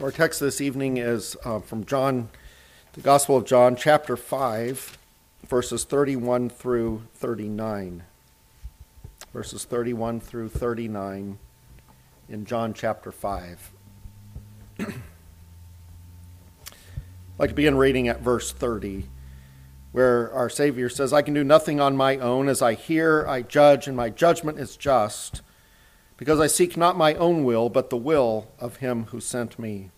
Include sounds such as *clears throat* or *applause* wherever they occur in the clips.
Our text this evening is uh, from John, the Gospel of John, chapter 5, verses 31 through 39. Verses 31 through 39 in John chapter 5. I'd *clears throat* like to begin reading at verse 30, where our Savior says, I can do nothing on my own. As I hear, I judge, and my judgment is just because I seek not my own will, but the will of him who sent me.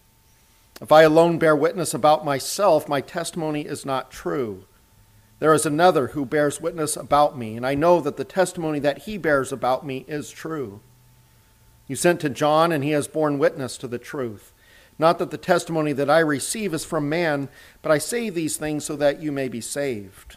If I alone bear witness about myself, my testimony is not true. There is another who bears witness about me, and I know that the testimony that he bears about me is true. You sent to John, and he has borne witness to the truth. Not that the testimony that I receive is from man, but I say these things so that you may be saved.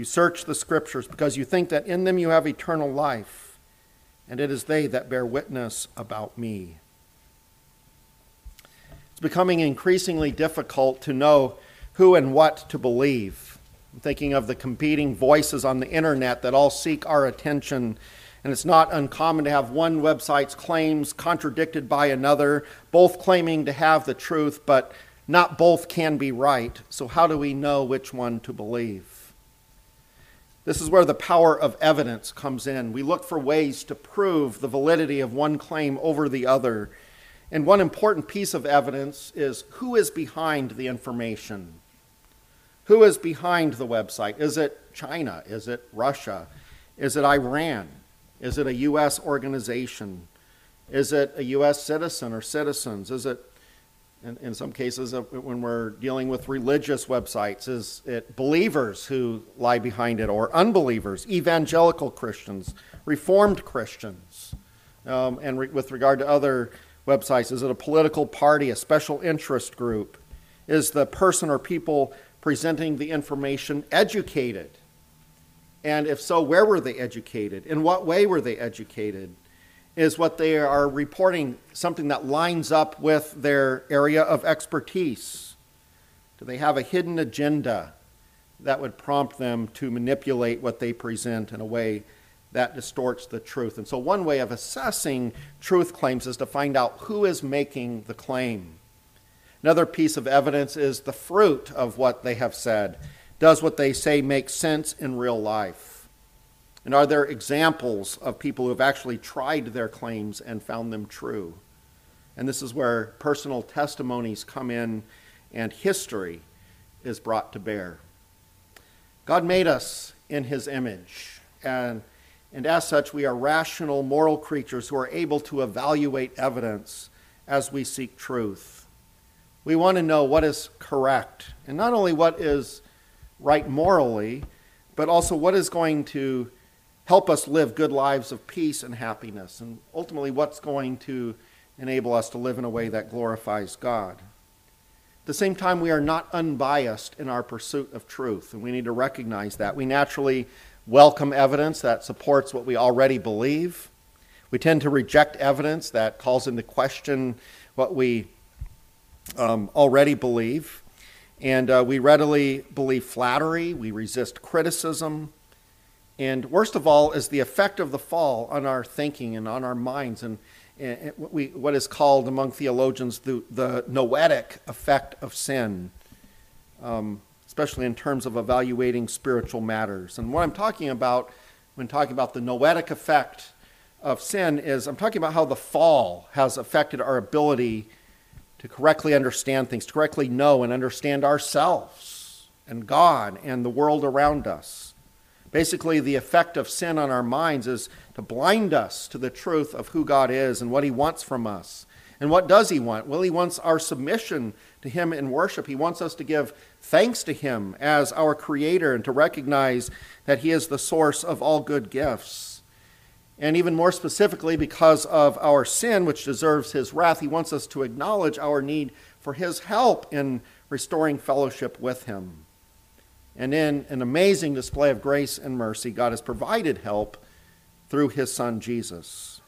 You search the scriptures because you think that in them you have eternal life, and it is they that bear witness about me. It's becoming increasingly difficult to know who and what to believe. I'm thinking of the competing voices on the internet that all seek our attention. And it's not uncommon to have one website's claims contradicted by another, both claiming to have the truth, but not both can be right. So, how do we know which one to believe? This is where the power of evidence comes in. We look for ways to prove the validity of one claim over the other. And one important piece of evidence is who is behind the information? Who is behind the website? Is it China? Is it Russia? Is it Iran? Is it a U.S. organization? Is it a U.S. citizen or citizens? Is it in, in some cases, uh, when we're dealing with religious websites, is it believers who lie behind it or unbelievers, evangelical Christians, reformed Christians? Um, and re- with regard to other websites, is it a political party, a special interest group? Is the person or people presenting the information educated? And if so, where were they educated? In what way were they educated? Is what they are reporting something that lines up with their area of expertise? Do they have a hidden agenda that would prompt them to manipulate what they present in a way that distorts the truth? And so, one way of assessing truth claims is to find out who is making the claim. Another piece of evidence is the fruit of what they have said. Does what they say make sense in real life? And are there examples of people who have actually tried their claims and found them true? And this is where personal testimonies come in and history is brought to bear. God made us in his image, and, and as such, we are rational, moral creatures who are able to evaluate evidence as we seek truth. We want to know what is correct, and not only what is right morally, but also what is going to help us live good lives of peace and happiness, and ultimately what's going to enable us to live in a way that glorifies God. At the same time, we are not unbiased in our pursuit of truth, and we need to recognize that. We naturally welcome evidence that supports what we already believe. We tend to reject evidence that calls into question what we um, already believe. And uh, we readily believe flattery, we resist criticism, and worst of all is the effect of the fall on our thinking and on our minds, and, and we, what is called among theologians the, the noetic effect of sin, um, especially in terms of evaluating spiritual matters. And what I'm talking about when talking about the noetic effect of sin is I'm talking about how the fall has affected our ability to correctly understand things, to correctly know and understand ourselves and God and the world around us. Basically, the effect of sin on our minds is to blind us to the truth of who God is and what He wants from us. And what does He want? Well, He wants our submission to Him in worship. He wants us to give thanks to Him as our Creator and to recognize that He is the source of all good gifts. And even more specifically, because of our sin, which deserves his wrath, he wants us to acknowledge our need for his help in restoring fellowship with him. And in an amazing display of grace and mercy, God has provided help through his son Jesus.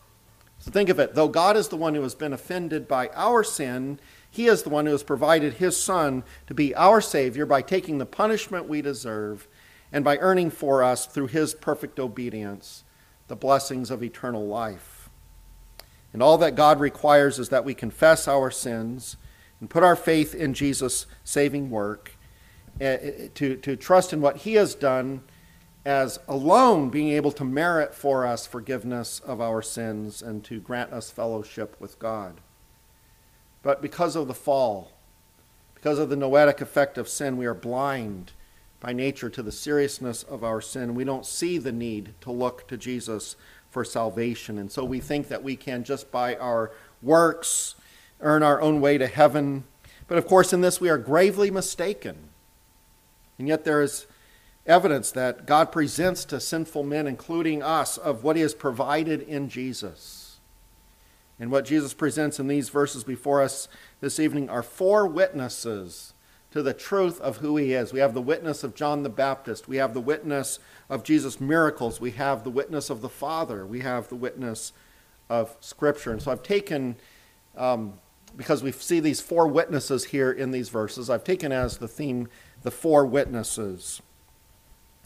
So think of it though God is the one who has been offended by our sin, he is the one who has provided his son to be our Savior by taking the punishment we deserve and by earning for us, through his perfect obedience, the blessings of eternal life. And all that God requires is that we confess our sins and put our faith in Jesus' saving work, Eh, eh, to, to trust in what he has done as alone being able to merit for us forgiveness of our sins and to grant us fellowship with God. But because of the fall, because of the noetic effect of sin, we are blind by nature to the seriousness of our sin. We don't see the need to look to Jesus for salvation. And so we think that we can just by our works earn our own way to heaven. But of course, in this we are gravely mistaken. And yet there is evidence that God presents to sinful men, including us, of what He has provided in Jesus. And what Jesus presents in these verses before us this evening are four witnesses to the truth of who He is. We have the witness of John the Baptist, we have the witness of Jesus' miracles, we have the witness of the Father, we have the witness of Scripture. And so I've taken. Um, because we see these four witnesses here in these verses, I've taken as the theme the four witnesses.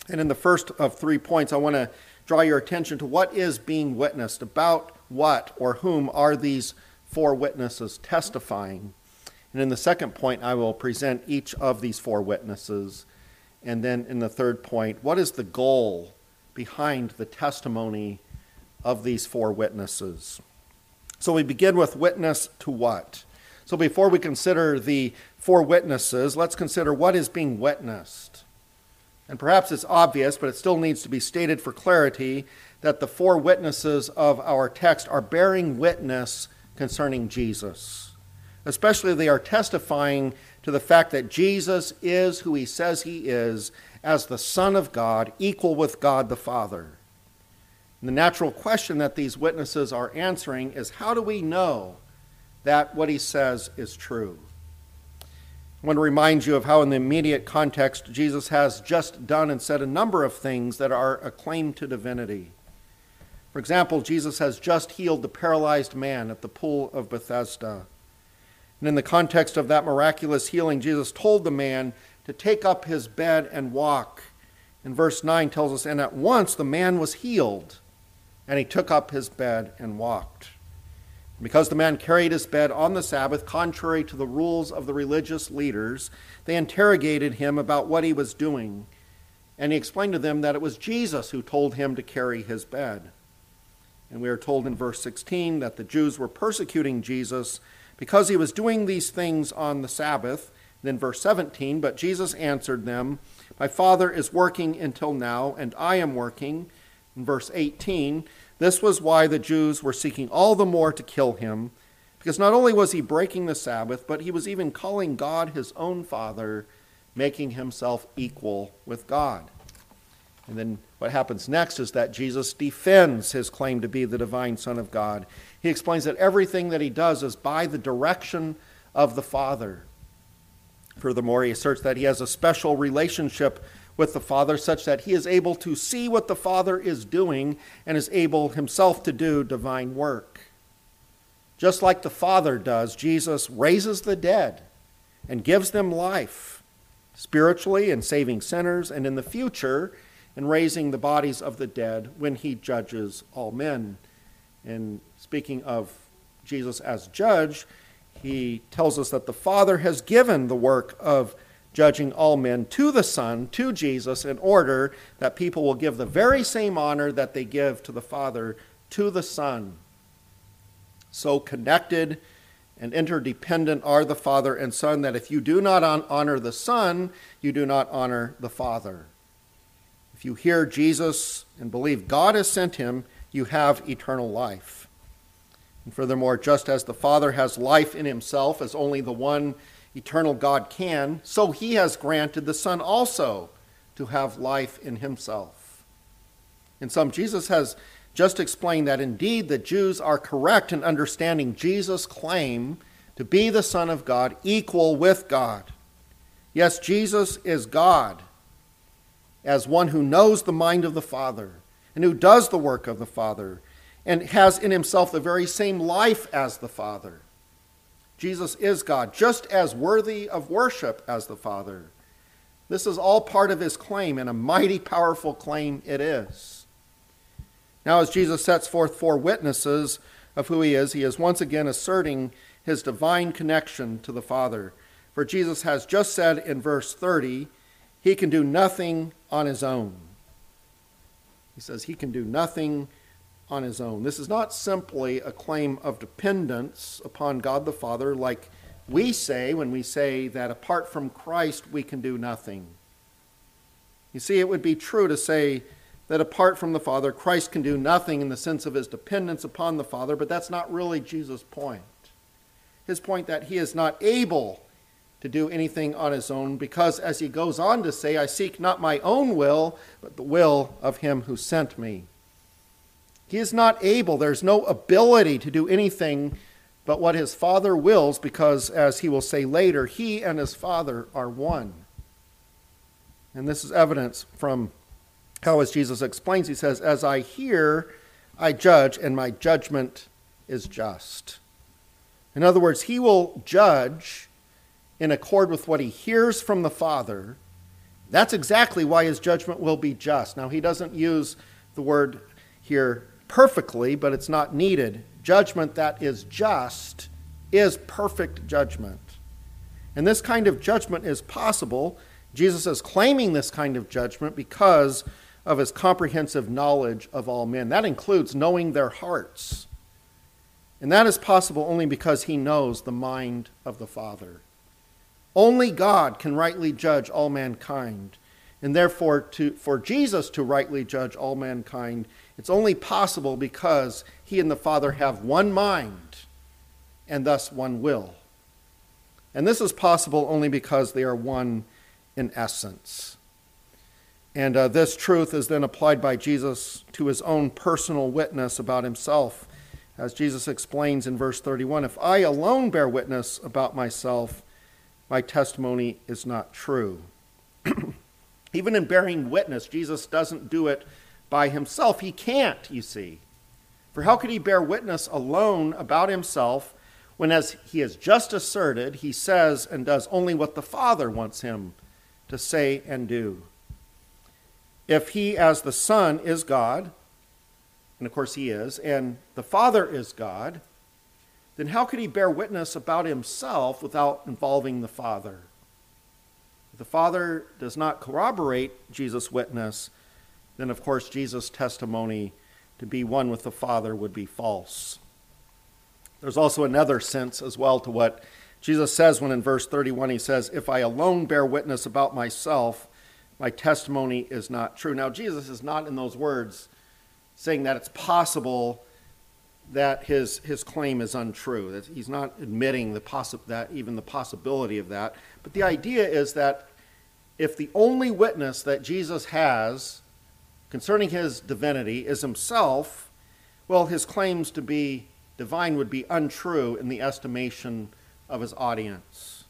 And in the first of three points, I want to draw your attention to what is being witnessed, about what or whom are these four witnesses testifying. And in the second point, I will present each of these four witnesses. And then in the third point, what is the goal behind the testimony of these four witnesses? So we begin with witness to what? So before we consider the four witnesses, let's consider what is being witnessed. And perhaps it's obvious, but it still needs to be stated for clarity that the four witnesses of our text are bearing witness concerning Jesus. Especially, they are testifying to the fact that Jesus is who he says he is as the Son of God, equal with God the Father. And the natural question that these witnesses are answering is how do we know that what he says is true? I want to remind you of how, in the immediate context, Jesus has just done and said a number of things that are a claim to divinity. For example, Jesus has just healed the paralyzed man at the pool of Bethesda. And in the context of that miraculous healing, Jesus told the man to take up his bed and walk. And verse 9 tells us, And at once the man was healed, and he took up his bed and walked. Because the man carried his bed on the Sabbath, contrary to the rules of the religious leaders, they interrogated him about what he was doing. And he explained to them that it was Jesus who told him to carry his bed. And we are told in verse 16 that the Jews were persecuting Jesus because he was doing these things on the Sabbath. Then verse 17, but Jesus answered them, My Father is working until now, and I am working. In verse 18, this was why the Jews were seeking all the more to kill him, because not only was he breaking the Sabbath, but he was even calling God his own Father, making himself equal with God. And then what happens next is that Jesus defends his claim to be the divine Son of God. He explains that everything that he does is by the direction of the Father. Furthermore, he asserts that he has a special relationship with the Father such that he is able to see what the Father is doing and is able himself to do divine work. Just like the Father does, Jesus raises the dead and gives them life, spiritually in saving sinners, and in the future in raising the bodies of the dead when he judges all men. And speaking of Jesus as judge, he tells us that the Father has given the work of judging all men to the Son, to Jesus, in order that people will give the very same honor that they give to the Father to the Son. So connected and interdependent are the Father and Son that if you do not honor the Son, you do not honor the Father. If you hear Jesus and believe God has sent him, you have eternal life. And furthermore, just as the Father has life in himself, as only the one eternal God can, so he has granted the Son also to have life in himself. In sum, Jesus has just explained that indeed the Jews are correct in understanding Jesus' claim to be the Son of God, equal with God. Yes, Jesus is God as one who knows the mind of the Father and who does the work of the Father and has in himself the very same life as the Father. Jesus is God, just as worthy of worship as the Father. This is all part of his claim, and a mighty powerful claim it is. Now, as Jesus sets forth four witnesses of who he is, he is once again asserting his divine connection to the Father. For Jesus has just said in verse 30, he can do nothing on his own. He says he can do nothing on his own. This is not simply a claim of dependence upon God the Father, like we say when we say that apart from Christ we can do nothing. You see, it would be true to say that apart from the Father, Christ can do nothing in the sense of his dependence upon the Father, but that's not really Jesus' point. His point that he is not able to do anything on his own because, as he goes on to say, I seek not my own will, but the will of him who sent me. He is not able, there's no ability to do anything but what his Father wills, because, as he will say later, he and his Father are one. And this is evidence from how, as Jesus explains, he says, As I hear, I judge, and my judgment is just. In other words, he will judge in accord with what he hears from the Father. That's exactly why his judgment will be just. Now, he doesn't use the word here perfectly, but it's not needed judgment that is just is perfect judgment. And this kind of judgment is possible. Jesus is claiming this kind of judgment because of his comprehensive knowledge of all men. That includes knowing their hearts. And that is possible only because he knows the mind of the Father. Only God can rightly judge all mankind. And therefore, to, for Jesus to rightly judge all mankind, it's only possible because he and the Father have one mind and thus one will. And this is possible only because they are one in essence. And uh, this truth is then applied by Jesus to his own personal witness about himself. As Jesus explains in verse 31 If I alone bear witness about myself, my testimony is not true. *clears throat* Even in bearing witness, Jesus doesn't do it by himself. He can't, you see. For how could he bear witness alone about himself when, as he has just asserted, he says and does only what the Father wants him to say and do? If he, as the Son, is God, and of course he is, and the Father is God, then how could he bear witness about himself without involving the Father? If the Father does not corroborate Jesus' witness, then of course Jesus' testimony to be one with the Father would be false. There's also another sense as well to what Jesus says when in verse 31 he says, If I alone bear witness about myself, my testimony is not true. Now, Jesus is not in those words saying that it's possible that his, his claim is untrue. That he's not admitting the possi- that even the possibility of that. But the idea is that if the only witness that Jesus has concerning his divinity is himself, well, his claims to be divine would be untrue in the estimation of his audience.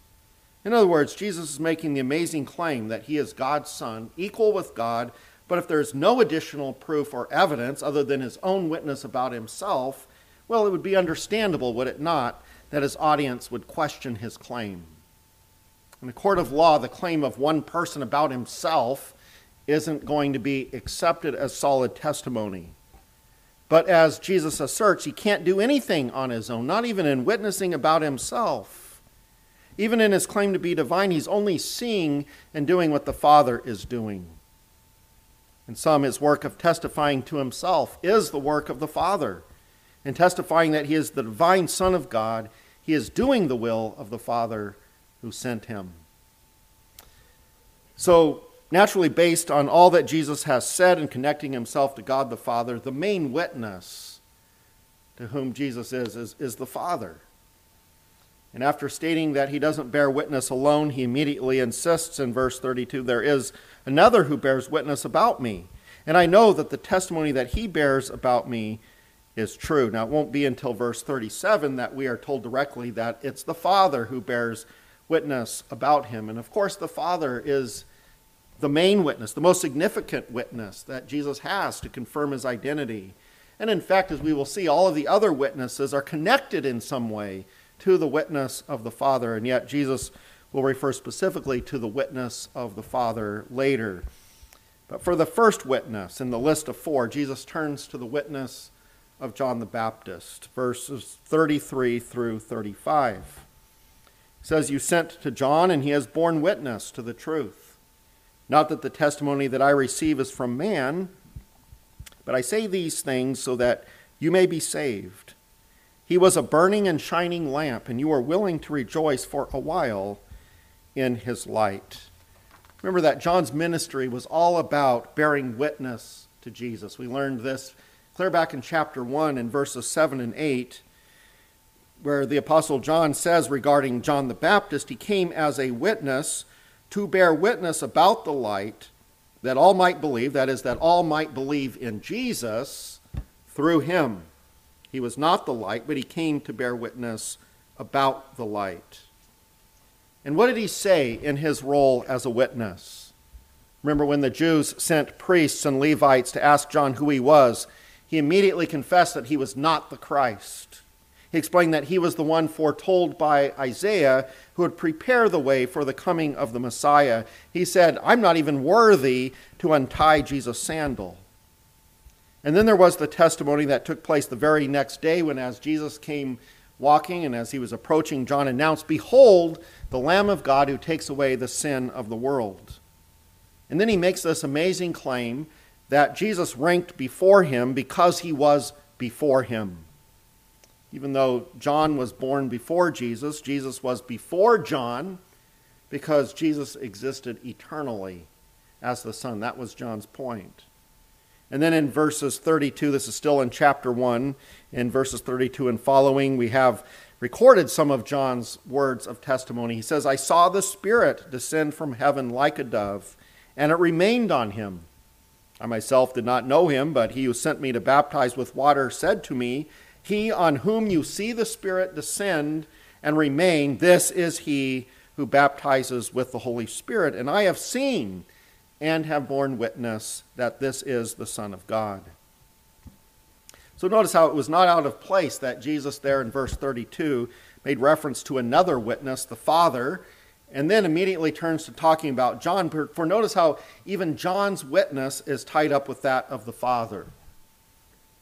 In other words, Jesus is making the amazing claim that he is God's Son, equal with God, but if there's no additional proof or evidence other than his own witness about himself, well, it would be understandable, would it not, that his audience would question his claim. In a court of law, the claim of one person about himself isn't going to be accepted as solid testimony. But as Jesus asserts, he can't do anything on his own, not even in witnessing about himself. Even in his claim to be divine, he's only seeing and doing what the Father is doing. In sum, his work of testifying to himself is the work of the Father. In testifying that he is the divine Son of God, he is doing the will of the Father who sent him. So, naturally based on all that Jesus has said and connecting himself to God the Father, the main witness to whom Jesus is, is, is the Father. And after stating that he doesn't bear witness alone, he immediately insists in verse 32 there is another who bears witness about me. And I know that the testimony that he bears about me is true. Now, it won't be until verse 37 that we are told directly that it's the Father who bears witness about him. And of course, the Father is the main witness, the most significant witness that Jesus has to confirm his identity. And in fact, as we will see, all of the other witnesses are connected in some way to the witness of the Father. And yet, Jesus will refer specifically to the witness of the Father later. But for the first witness in the list of four, Jesus turns to the witness of John the Baptist, verses 33 through 35. He says, You sent to John, and he has borne witness to the truth. Not that the testimony that I receive is from man, but I say these things so that you may be saved. He was a burning and shining lamp, and you are willing to rejoice for a while in his light. Remember that John's ministry was all about bearing witness to Jesus. We learned this clear back in chapter 1 in verses 7 and 8, where the Apostle John says regarding John the Baptist, he came as a witness to bear witness about the light that all might believe, that is, that all might believe in Jesus through him. He was not the light, but he came to bear witness about the light. And what did he say in his role as a witness? Remember when the Jews sent priests and Levites to ask John who he was, he immediately confessed that he was not the Christ. He explained that he was the one foretold by Isaiah who would prepare the way for the coming of the Messiah. He said, I'm not even worthy to untie Jesus' sandal. And then there was the testimony that took place the very next day when, as Jesus came walking and as he was approaching, John announced, Behold, the Lamb of God who takes away the sin of the world. And then he makes this amazing claim that Jesus ranked before him because he was before him. Even though John was born before Jesus, Jesus was before John because Jesus existed eternally as the Son. That was John's point. And then in verses 32, this is still in chapter 1, in verses 32 and following, we have recorded some of John's words of testimony. He says, I saw the Spirit descend from heaven like a dove, and it remained on him. I myself did not know him, but he who sent me to baptize with water said to me, He on whom you see the Spirit descend and remain, this is he who baptizes with the Holy Spirit. And I have seen and have borne witness that this is the Son of God. So notice how it was not out of place that Jesus, there in verse 32, made reference to another witness, the Father, and then immediately turns to talking about John. For notice how even John's witness is tied up with that of the Father.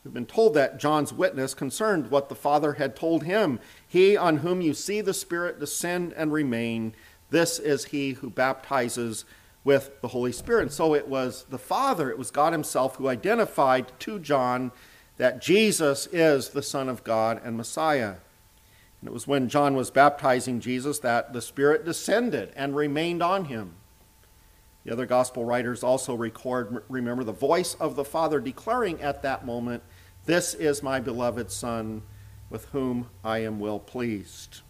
We've been told that John's witness concerned what the Father had told him. He on whom you see the Spirit descend and remain, this is he who baptizes with the Holy Spirit. And so it was the Father, it was God Himself who identified to John that Jesus is the Son of God and Messiah. And it was when John was baptizing Jesus that the Spirit descended and remained on him. The other gospel writers also record, remember, the voice of the Father declaring at that moment, This is my beloved Son, with whom I am well pleased.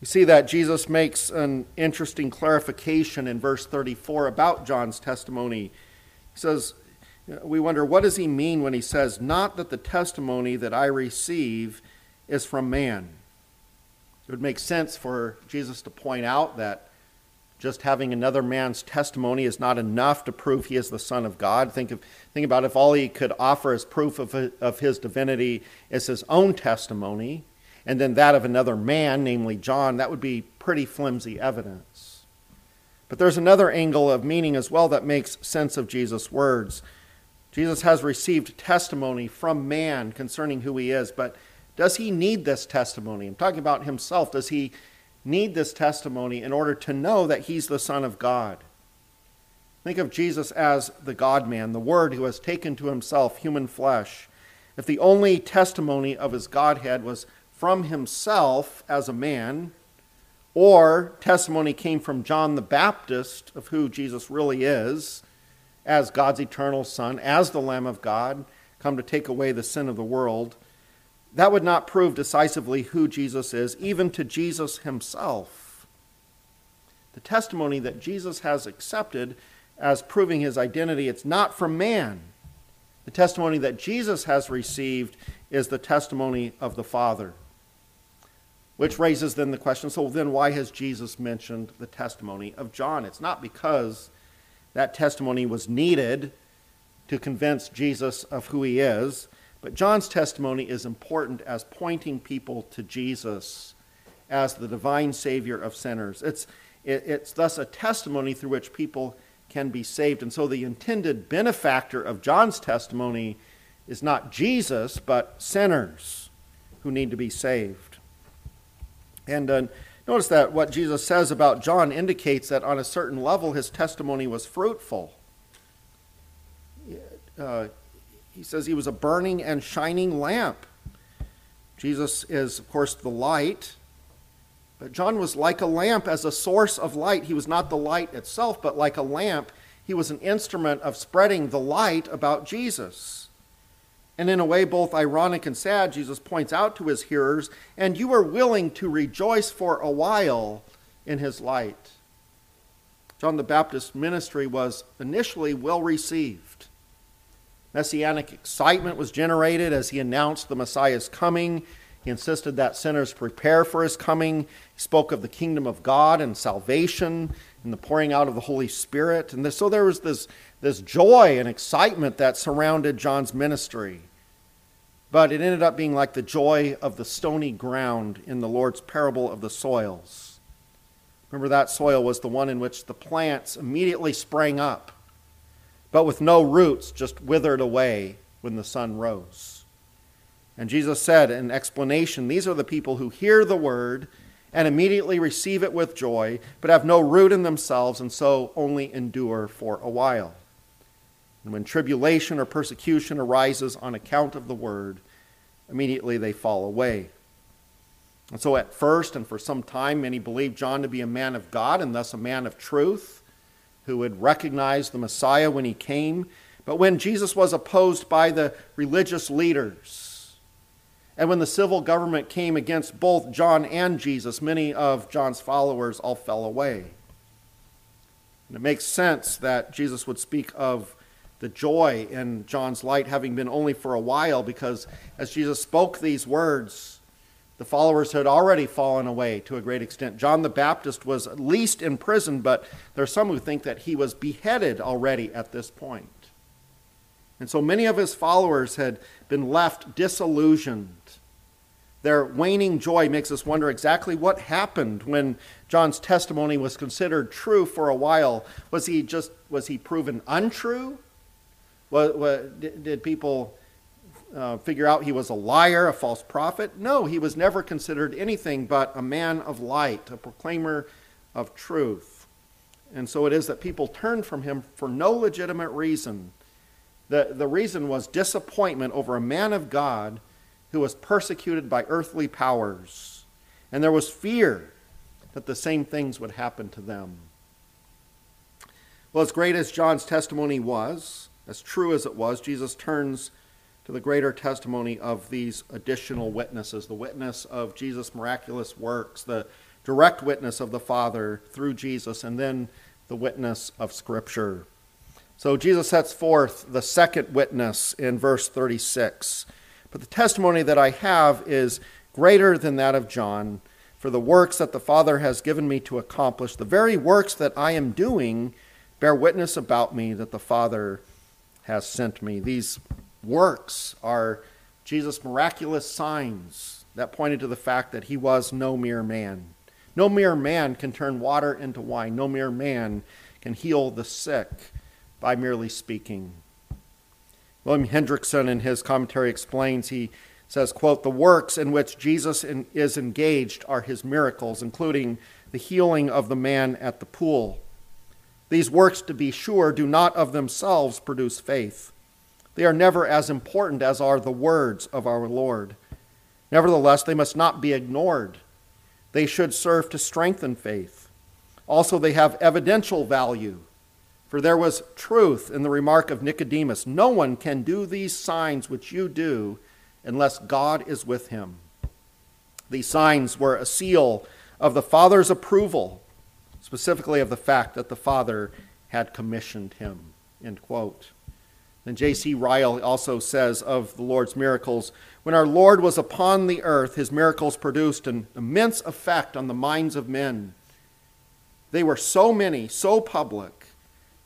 We see that Jesus makes an interesting clarification in verse 34 about John's testimony. He says, We wonder, what does he mean when he says, Not that the testimony that I receive is from man? It would make sense for Jesus to point out that just having another man's testimony is not enough to prove he is the Son of God. Think, of, think about if all he could offer as proof of, of his divinity is his own testimony and then that of another man, namely John, that would be pretty flimsy evidence. But there's another angle of meaning as well that makes sense of Jesus' words. Jesus has received testimony from man concerning who he is, but does he need this testimony? I'm talking about himself. Does he need this testimony in order to know that he's the Son of God? Think of Jesus as the God man, the Word who has taken to himself human flesh. If the only testimony of his Godhead was from himself as a man, or testimony came from John the Baptist of who Jesus really is as God's eternal Son, as the Lamb of God, come to take away the sin of the world, that would not prove decisively who Jesus is, even to Jesus himself. The testimony that Jesus has accepted as proving his identity, it's not from man. The testimony that Jesus has received is the testimony of the Father. Which raises then the question so then why has Jesus mentioned the testimony of John? It's not because that testimony was needed to convince Jesus of who he is, but John's testimony is important as pointing people to Jesus as the divine Savior of sinners. It's, it, it's thus a testimony through which people can be saved. And so the intended benefactor of John's testimony is not Jesus, but sinners who need to be saved. And uh, notice that what Jesus says about John indicates that on a certain level his testimony was fruitful. Uh, he says he was a burning and shining lamp. Jesus is, of course, the light. But John was like a lamp as a source of light. He was not the light itself, but like a lamp, he was an instrument of spreading the light about Jesus. And in a way both ironic and sad, Jesus points out to his hearers, and you are willing to rejoice for a while in his light. John the Baptist's ministry was initially well received. Messianic excitement was generated as he announced the Messiah's coming he insisted that sinners prepare for his coming. He spoke of the kingdom of God and salvation and the pouring out of the Holy Spirit. And so there was this, this joy and excitement that surrounded John's ministry. But it ended up being like the joy of the stony ground in the Lord's parable of the soils. Remember, that soil was the one in which the plants immediately sprang up, but with no roots, just withered away when the sun rose. And Jesus said in explanation, These are the people who hear the word and immediately receive it with joy, but have no root in themselves and so only endure for a while. And when tribulation or persecution arises on account of the word, immediately they fall away. And so, at first and for some time, many believed John to be a man of God and thus a man of truth who would recognize the Messiah when he came. But when Jesus was opposed by the religious leaders, and when the civil government came against both John and Jesus, many of John's followers all fell away. And it makes sense that Jesus would speak of the joy in John's light having been only for a while, because as Jesus spoke these words, the followers had already fallen away to a great extent. John the Baptist was at least in prison, but there are some who think that he was beheaded already at this point. And so many of his followers had been left disillusioned. Their waning joy makes us wonder exactly what happened when John's testimony was considered true for a while. Was he just was he proven untrue? Was, was, did, did people uh, figure out he was a liar, a false prophet? No, he was never considered anything but a man of light, a proclaimer of truth. And so it is that people turned from him for no legitimate reason the, the reason was disappointment over a man of God who was persecuted by earthly powers. And there was fear that the same things would happen to them. Well, as great as John's testimony was, as true as it was, Jesus turns to the greater testimony of these additional witnesses the witness of Jesus' miraculous works, the direct witness of the Father through Jesus, and then the witness of Scripture. So Jesus sets forth the second witness in verse 36. But the testimony that I have is greater than that of John, for the works that the Father has given me to accomplish, the very works that I am doing, bear witness about me that the Father has sent me. These works are Jesus' miraculous signs that pointed to the fact that he was no mere man. No mere man can turn water into wine. No mere man can heal the sick by merely speaking. William Hendriksen, in his commentary, explains he says, quote, The works in which Jesus in, is engaged are his miracles, including the healing of the man at the pool. These works, to be sure, do not of themselves produce faith. They are never as important as are the words of our Lord. Nevertheless, they must not be ignored. They should serve to strengthen faith. Also, they have evidential value for there was truth in the remark of Nicodemus No one can do these signs which you do unless God is with him. These signs were a seal of the Father's approval, specifically of the fact that the Father had commissioned him. End quote. And J.C. Ryle also says of the Lord's miracles when our Lord was upon the earth, his miracles produced an immense effect on the minds of men. They were so many, so public,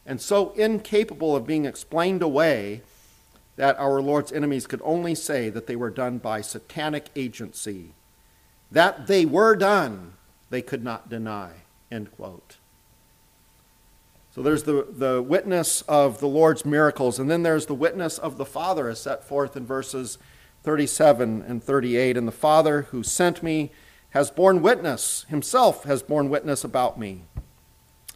and so incapable of being explained away that our Lord's enemies could only say that they were done by satanic agency. That they were done, they could not deny. End quote. So there's the, the witness of the Lord's miracles, and then there's the witness of the Father as set forth in verses 37 and 38. And the Father who sent me has borne witness, himself has borne witness about me.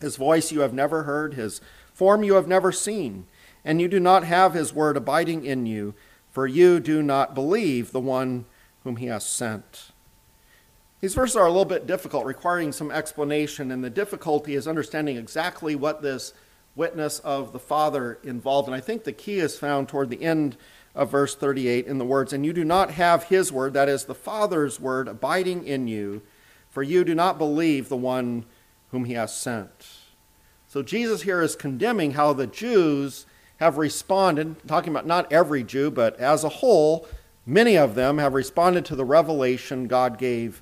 His voice you have never heard, his form you have never seen, and you do not have his word abiding in you, for you do not believe the one whom he has sent. These verses are a little bit difficult, requiring some explanation, and the difficulty is understanding exactly what this witness of the Father involved. And I think the key is found toward the end of verse 38 in the words, And you do not have his word, that is the Father's word, abiding in you, for you do not believe the one whom he has sent. So Jesus here is condemning how the Jews have responded, talking about not every Jew, but as a whole, many of them have responded to the revelation God gave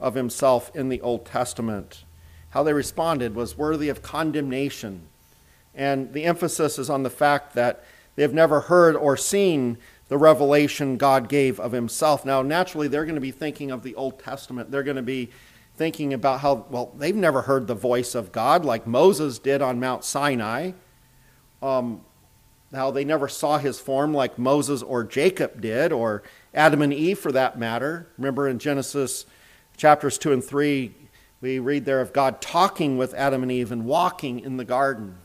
of himself in the Old Testament. How they responded was worthy of condemnation. And the emphasis is on the fact that they have never heard or seen the revelation God gave of himself. Now, naturally, they're going to be thinking of the Old Testament. They're going to be thinking about how, well, they've never heard the voice of God like Moses did on Mount Sinai. Um, how they never saw his form like Moses or Jacob did, or Adam and Eve for that matter. Remember in Genesis chapters 2 and 3, we read there of God talking with Adam and Eve and walking in the garden.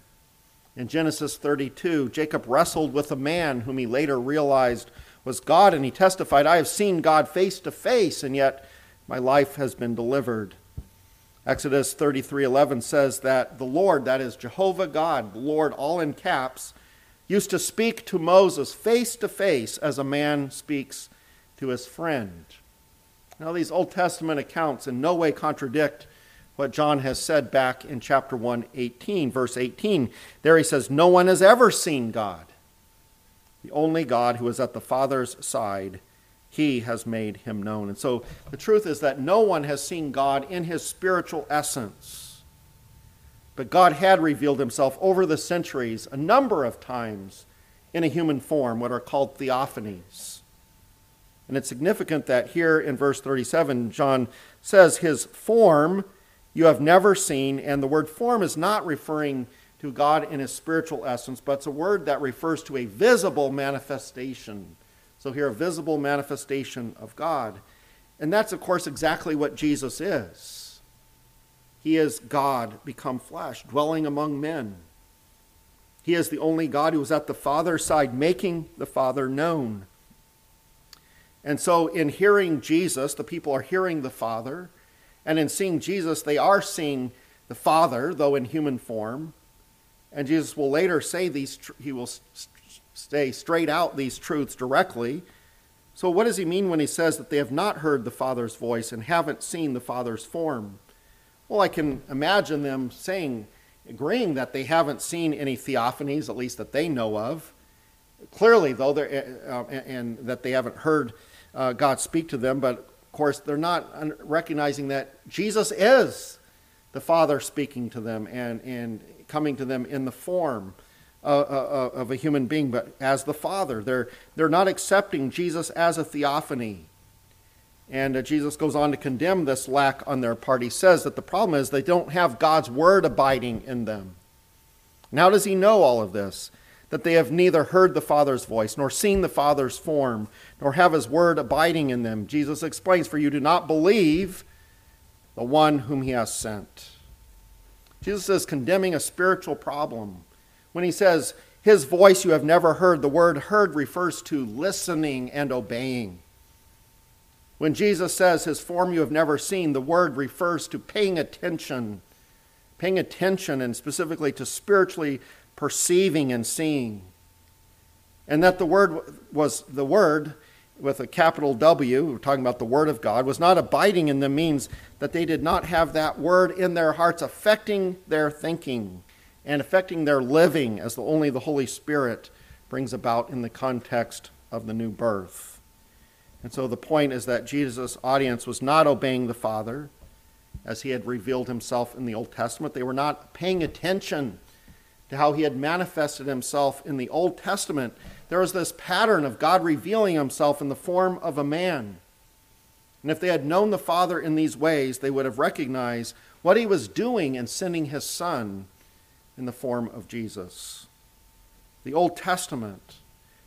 In Genesis 32, Jacob wrestled with a man whom he later realized was God, and he testified, I have seen God face to face, and yet my life has been delivered. Exodus 33:11 says that the Lord, that is Jehovah God, Lord all in caps, used to speak to Moses face to face as a man speaks to his friend. Now, these Old Testament accounts in no way contradict what John has said back in chapter 1, 18, verse 18. There he says, No one has ever seen God. The only God who is at the Father's side, he has made him known. And so the truth is that no one has seen God in his spiritual essence. But God had revealed himself over the centuries a number of times in a human form, what are called theophanies. And it's significant that here in verse 37, John says, His form you have never seen. And the word form is not referring to God in his spiritual essence, but it's a word that refers to a visible manifestation. So here, a visible manifestation of God. And that's, of course, exactly what Jesus is. He is God become flesh, dwelling among men. He is the only God who is at the Father's side, making the Father known. And so, in hearing Jesus, the people are hearing the Father. And in seeing Jesus, they are seeing the Father, though in human form. And Jesus will later say these, he will say straight out these truths directly. So, what does he mean when he says that they have not heard the Father's voice and haven't seen the Father's form? Well, I can imagine them saying, agreeing that they haven't seen any theophanies, at least that they know of. Clearly, though, uh, and that they haven't heard uh, God speak to them, but of course, they're not recognizing that Jesus is the Father speaking to them and, and coming to them in the form of, of a human being, but as the Father. They're, they're not accepting Jesus as a theophany. And uh, Jesus goes on to condemn this lack on their part. He says that the problem is they don't have God's word abiding in them. And how does he know all of this? That they have neither heard the Father's voice, nor seen the Father's form, nor have his word abiding in them. Jesus explains, For you do not believe the one whom he has sent. Jesus is condemning a spiritual problem. When he says, His voice you have never heard, the word heard refers to listening and obeying. When Jesus says, His form you have never seen, the word refers to paying attention, paying attention, and specifically to spiritually perceiving and seeing. And that the Word was the Word with a capital W, we're talking about the Word of God, was not abiding in them means that they did not have that Word in their hearts affecting their thinking and affecting their living as only the Holy Spirit brings about in the context of the new birth. And so the point is that Jesus' audience was not obeying the Father as he had revealed himself in the Old Testament. They were not paying attention to how he had manifested himself in the Old Testament. There was this pattern of God revealing himself in the form of a man. And if they had known the Father in these ways, they would have recognized what he was doing in sending his Son in the form of Jesus. The Old Testament,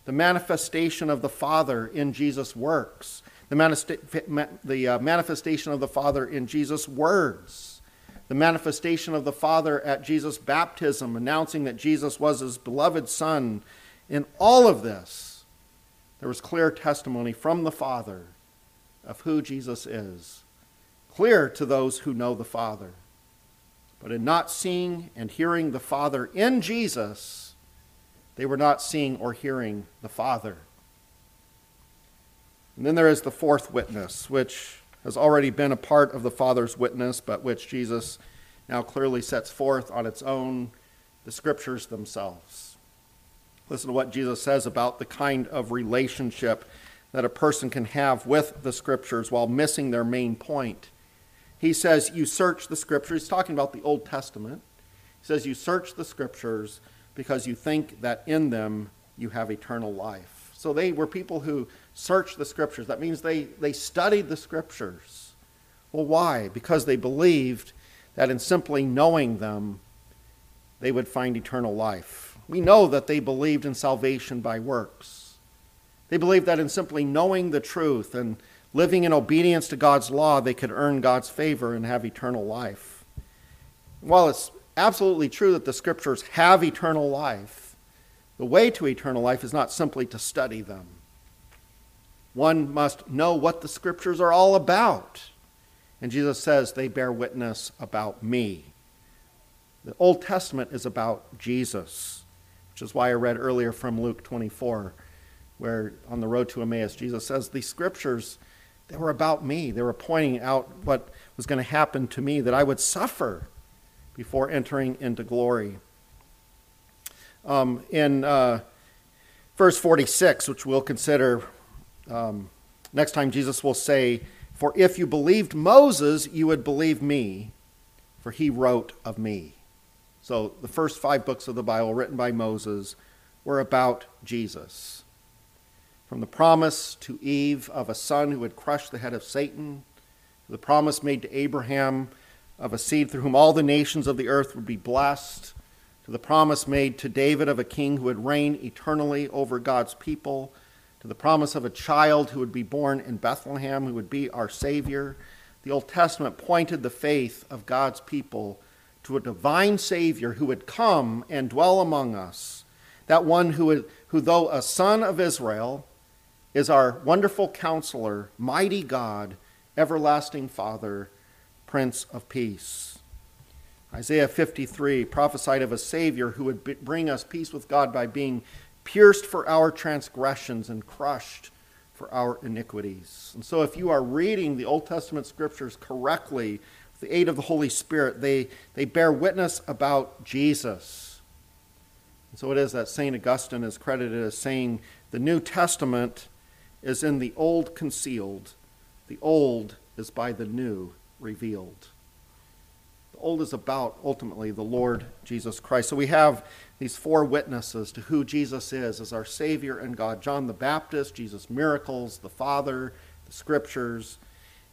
the manifestation of the Father in Jesus' works, the, uh, manifestation of the Father in Jesus' words, the manifestation of the Father at Jesus' baptism, announcing that Jesus was his beloved Son. In all of this, there was clear testimony from the Father of who Jesus is, clear to those who know the Father. But in not seeing and hearing the Father in Jesus, they were not seeing or hearing the Father. And then there is the fourth witness, which has already been a part of the Father's witness, but which Jesus now clearly sets forth on its own the Scriptures themselves. Listen to what Jesus says about the kind of relationship that a person can have with the scriptures while missing their main point. He says, You search the scriptures. He's talking about the Old Testament. He says, You search the scriptures because you think that in them you have eternal life. So they were people who searched the scriptures. That means they, they studied the scriptures. Well, why? Because they believed that in simply knowing them, they would find eternal life. We know that they believed in salvation by works. They believed that in simply knowing the truth and living in obedience to God's law, they could earn God's favor and have eternal life. While it's absolutely true that the scriptures have eternal life, the way to eternal life is not simply to study them. One must know what the scriptures are all about. And Jesus says they bear witness about me. The Old Testament is about Jesus, which is why I read earlier from Luke 24 where on the road to Emmaus, Jesus says, These scriptures, they were about me. They were pointing out what was going to happen to me, that I would suffer before entering into glory. Um, in uh, verse 46, which we'll consider um, next time, Jesus will say, For if you believed Moses, you would believe me, for he wrote of me. So the first five books of the Bible written by Moses were about Jesus. From the promise to Eve of a son who would crush the head of Satan, the promise made to Abraham of a seed through whom all the nations of the earth would be blessed, to the promise made to David of a king who would reign eternally over God's people, to the promise of a child who would be born in Bethlehem, who would be our Savior. The Old Testament pointed the faith of God's people to a divine Savior who would come and dwell among us, that one who, would, who though a son of Israel, is our wonderful counselor, mighty God, everlasting Father, Prince of Peace. Isaiah 53 prophesied of a Savior who would bring us peace with God by being pierced for our transgressions and crushed for our iniquities. And so, if you are reading the Old Testament scriptures correctly, with the aid of the Holy Spirit, they, they bear witness about Jesus. And so, it is that St. Augustine is credited as saying the New Testament is in the old concealed, the old is by the new revealed. The old is about ultimately the Lord Jesus Christ. So we have these four witnesses to who Jesus is as our Savior and God John the Baptist, Jesus' miracles, the Father, the Scriptures.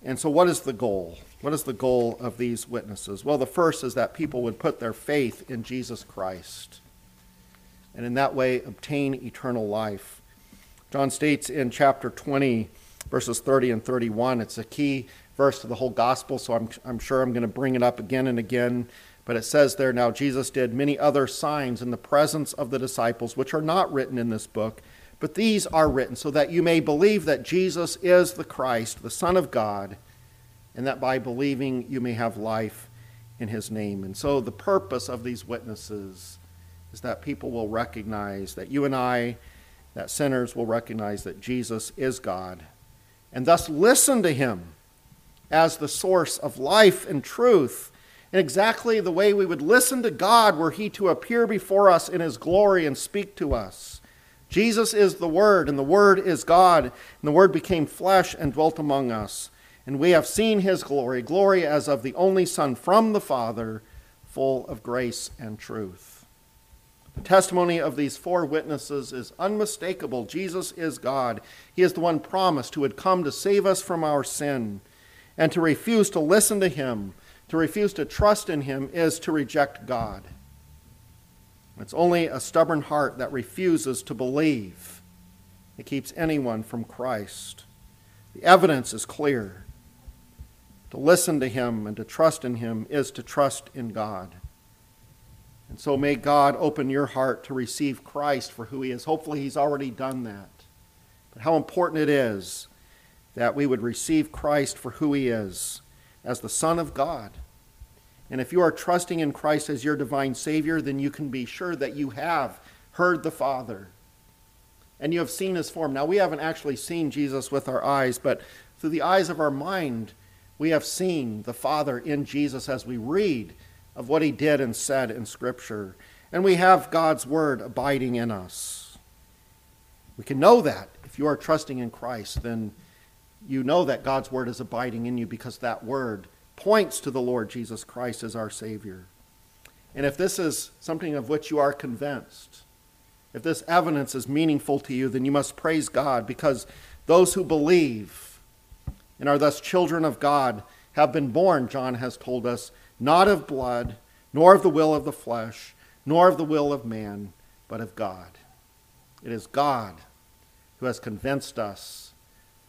And so, what is the goal? What is the goal of these witnesses? Well, the first is that people would put their faith in Jesus Christ and in that way obtain eternal life. John states in chapter 20, verses 30 and 31, it's a key verse to the whole gospel, so I'm, I'm sure I'm going to bring it up again and again. But it says there, Now Jesus did many other signs in the presence of the disciples, which are not written in this book, but these are written so that you may believe that Jesus is the Christ, the Son of God, and that by believing you may have life in his name. And so the purpose of these witnesses is that people will recognize that you and I that sinners will recognize that Jesus is God and thus listen to him as the source of life and truth in exactly the way we would listen to God were He to appear before us in His glory and speak to us. Jesus is the Word, and the Word is God, and the Word became flesh and dwelt among us. And we have seen His glory, glory as of the only Son from the Father, full of grace and truth. The testimony of these four witnesses is unmistakable. Jesus is God. He is the one promised who had come to save us from our sin. And to refuse to listen to Him, to refuse to trust in Him, is to reject God. It's only a stubborn heart that refuses to believe that keeps anyone from Christ. The evidence is clear. To listen to Him and to trust in Him is to trust in God. And so may God open your heart to receive Christ for who He is. Hopefully, He's already done that. But how important it is that we would receive Christ for who He is as the Son of God and if you are trusting in Christ as your divine Savior, then you can be sure that you have heard the Father and you have seen his form. Now, we haven't actually seen Jesus with our eyes, but through the eyes of our mind, we have seen the Father in Jesus as we read of what he did and said in Scripture. And we have God's Word abiding in us. We can know that if you are trusting in Christ, then you know that God's Word is abiding in you because that Word points to the Lord Jesus Christ as our Savior. And if this is something of which you are convinced, if this evidence is meaningful to you, then you must praise God because those who believe and are thus children of God have been born, John has told us, not of blood, nor of the will of the flesh, nor of the will of man, but of God. It is God who has convinced us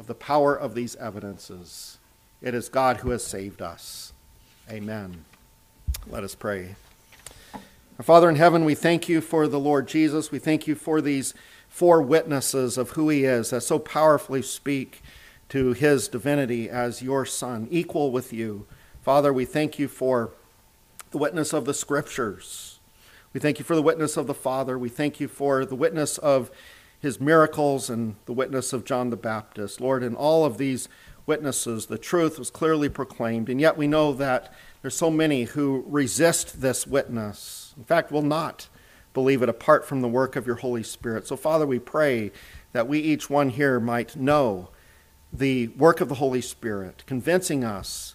of the power of these evidences. It is God who has saved us. Amen. Let us pray. Our Father in heaven, we thank you for the Lord Jesus. We thank you for these four witnesses of who he is that so powerfully speak to his divinity as your Son, equal with you. Father, we thank you for the witness of the Scriptures. We thank you for the witness of the Father. We thank you for the witness of his miracles and the witness of John the Baptist. Lord, in all of these witnesses, the truth was clearly proclaimed, and yet we know that there's so many who resist this witness. In fact, will not believe it apart from the work of your Holy Spirit. So, Father, we pray that we each one here might know the work of the Holy Spirit, convincing us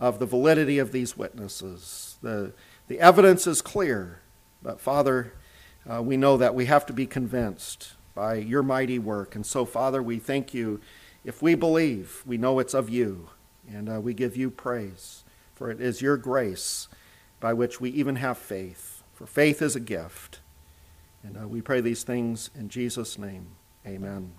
of the validity of these witnesses. The, the evidence is clear, but Father, uh, we know that we have to be convinced by your mighty work. And so, Father, we thank you if we believe, we know it's of you, and uh, we give you praise, for it is your grace by which we even have faith. For faith is a gift. And uh, we pray these things in Jesus' name. Amen.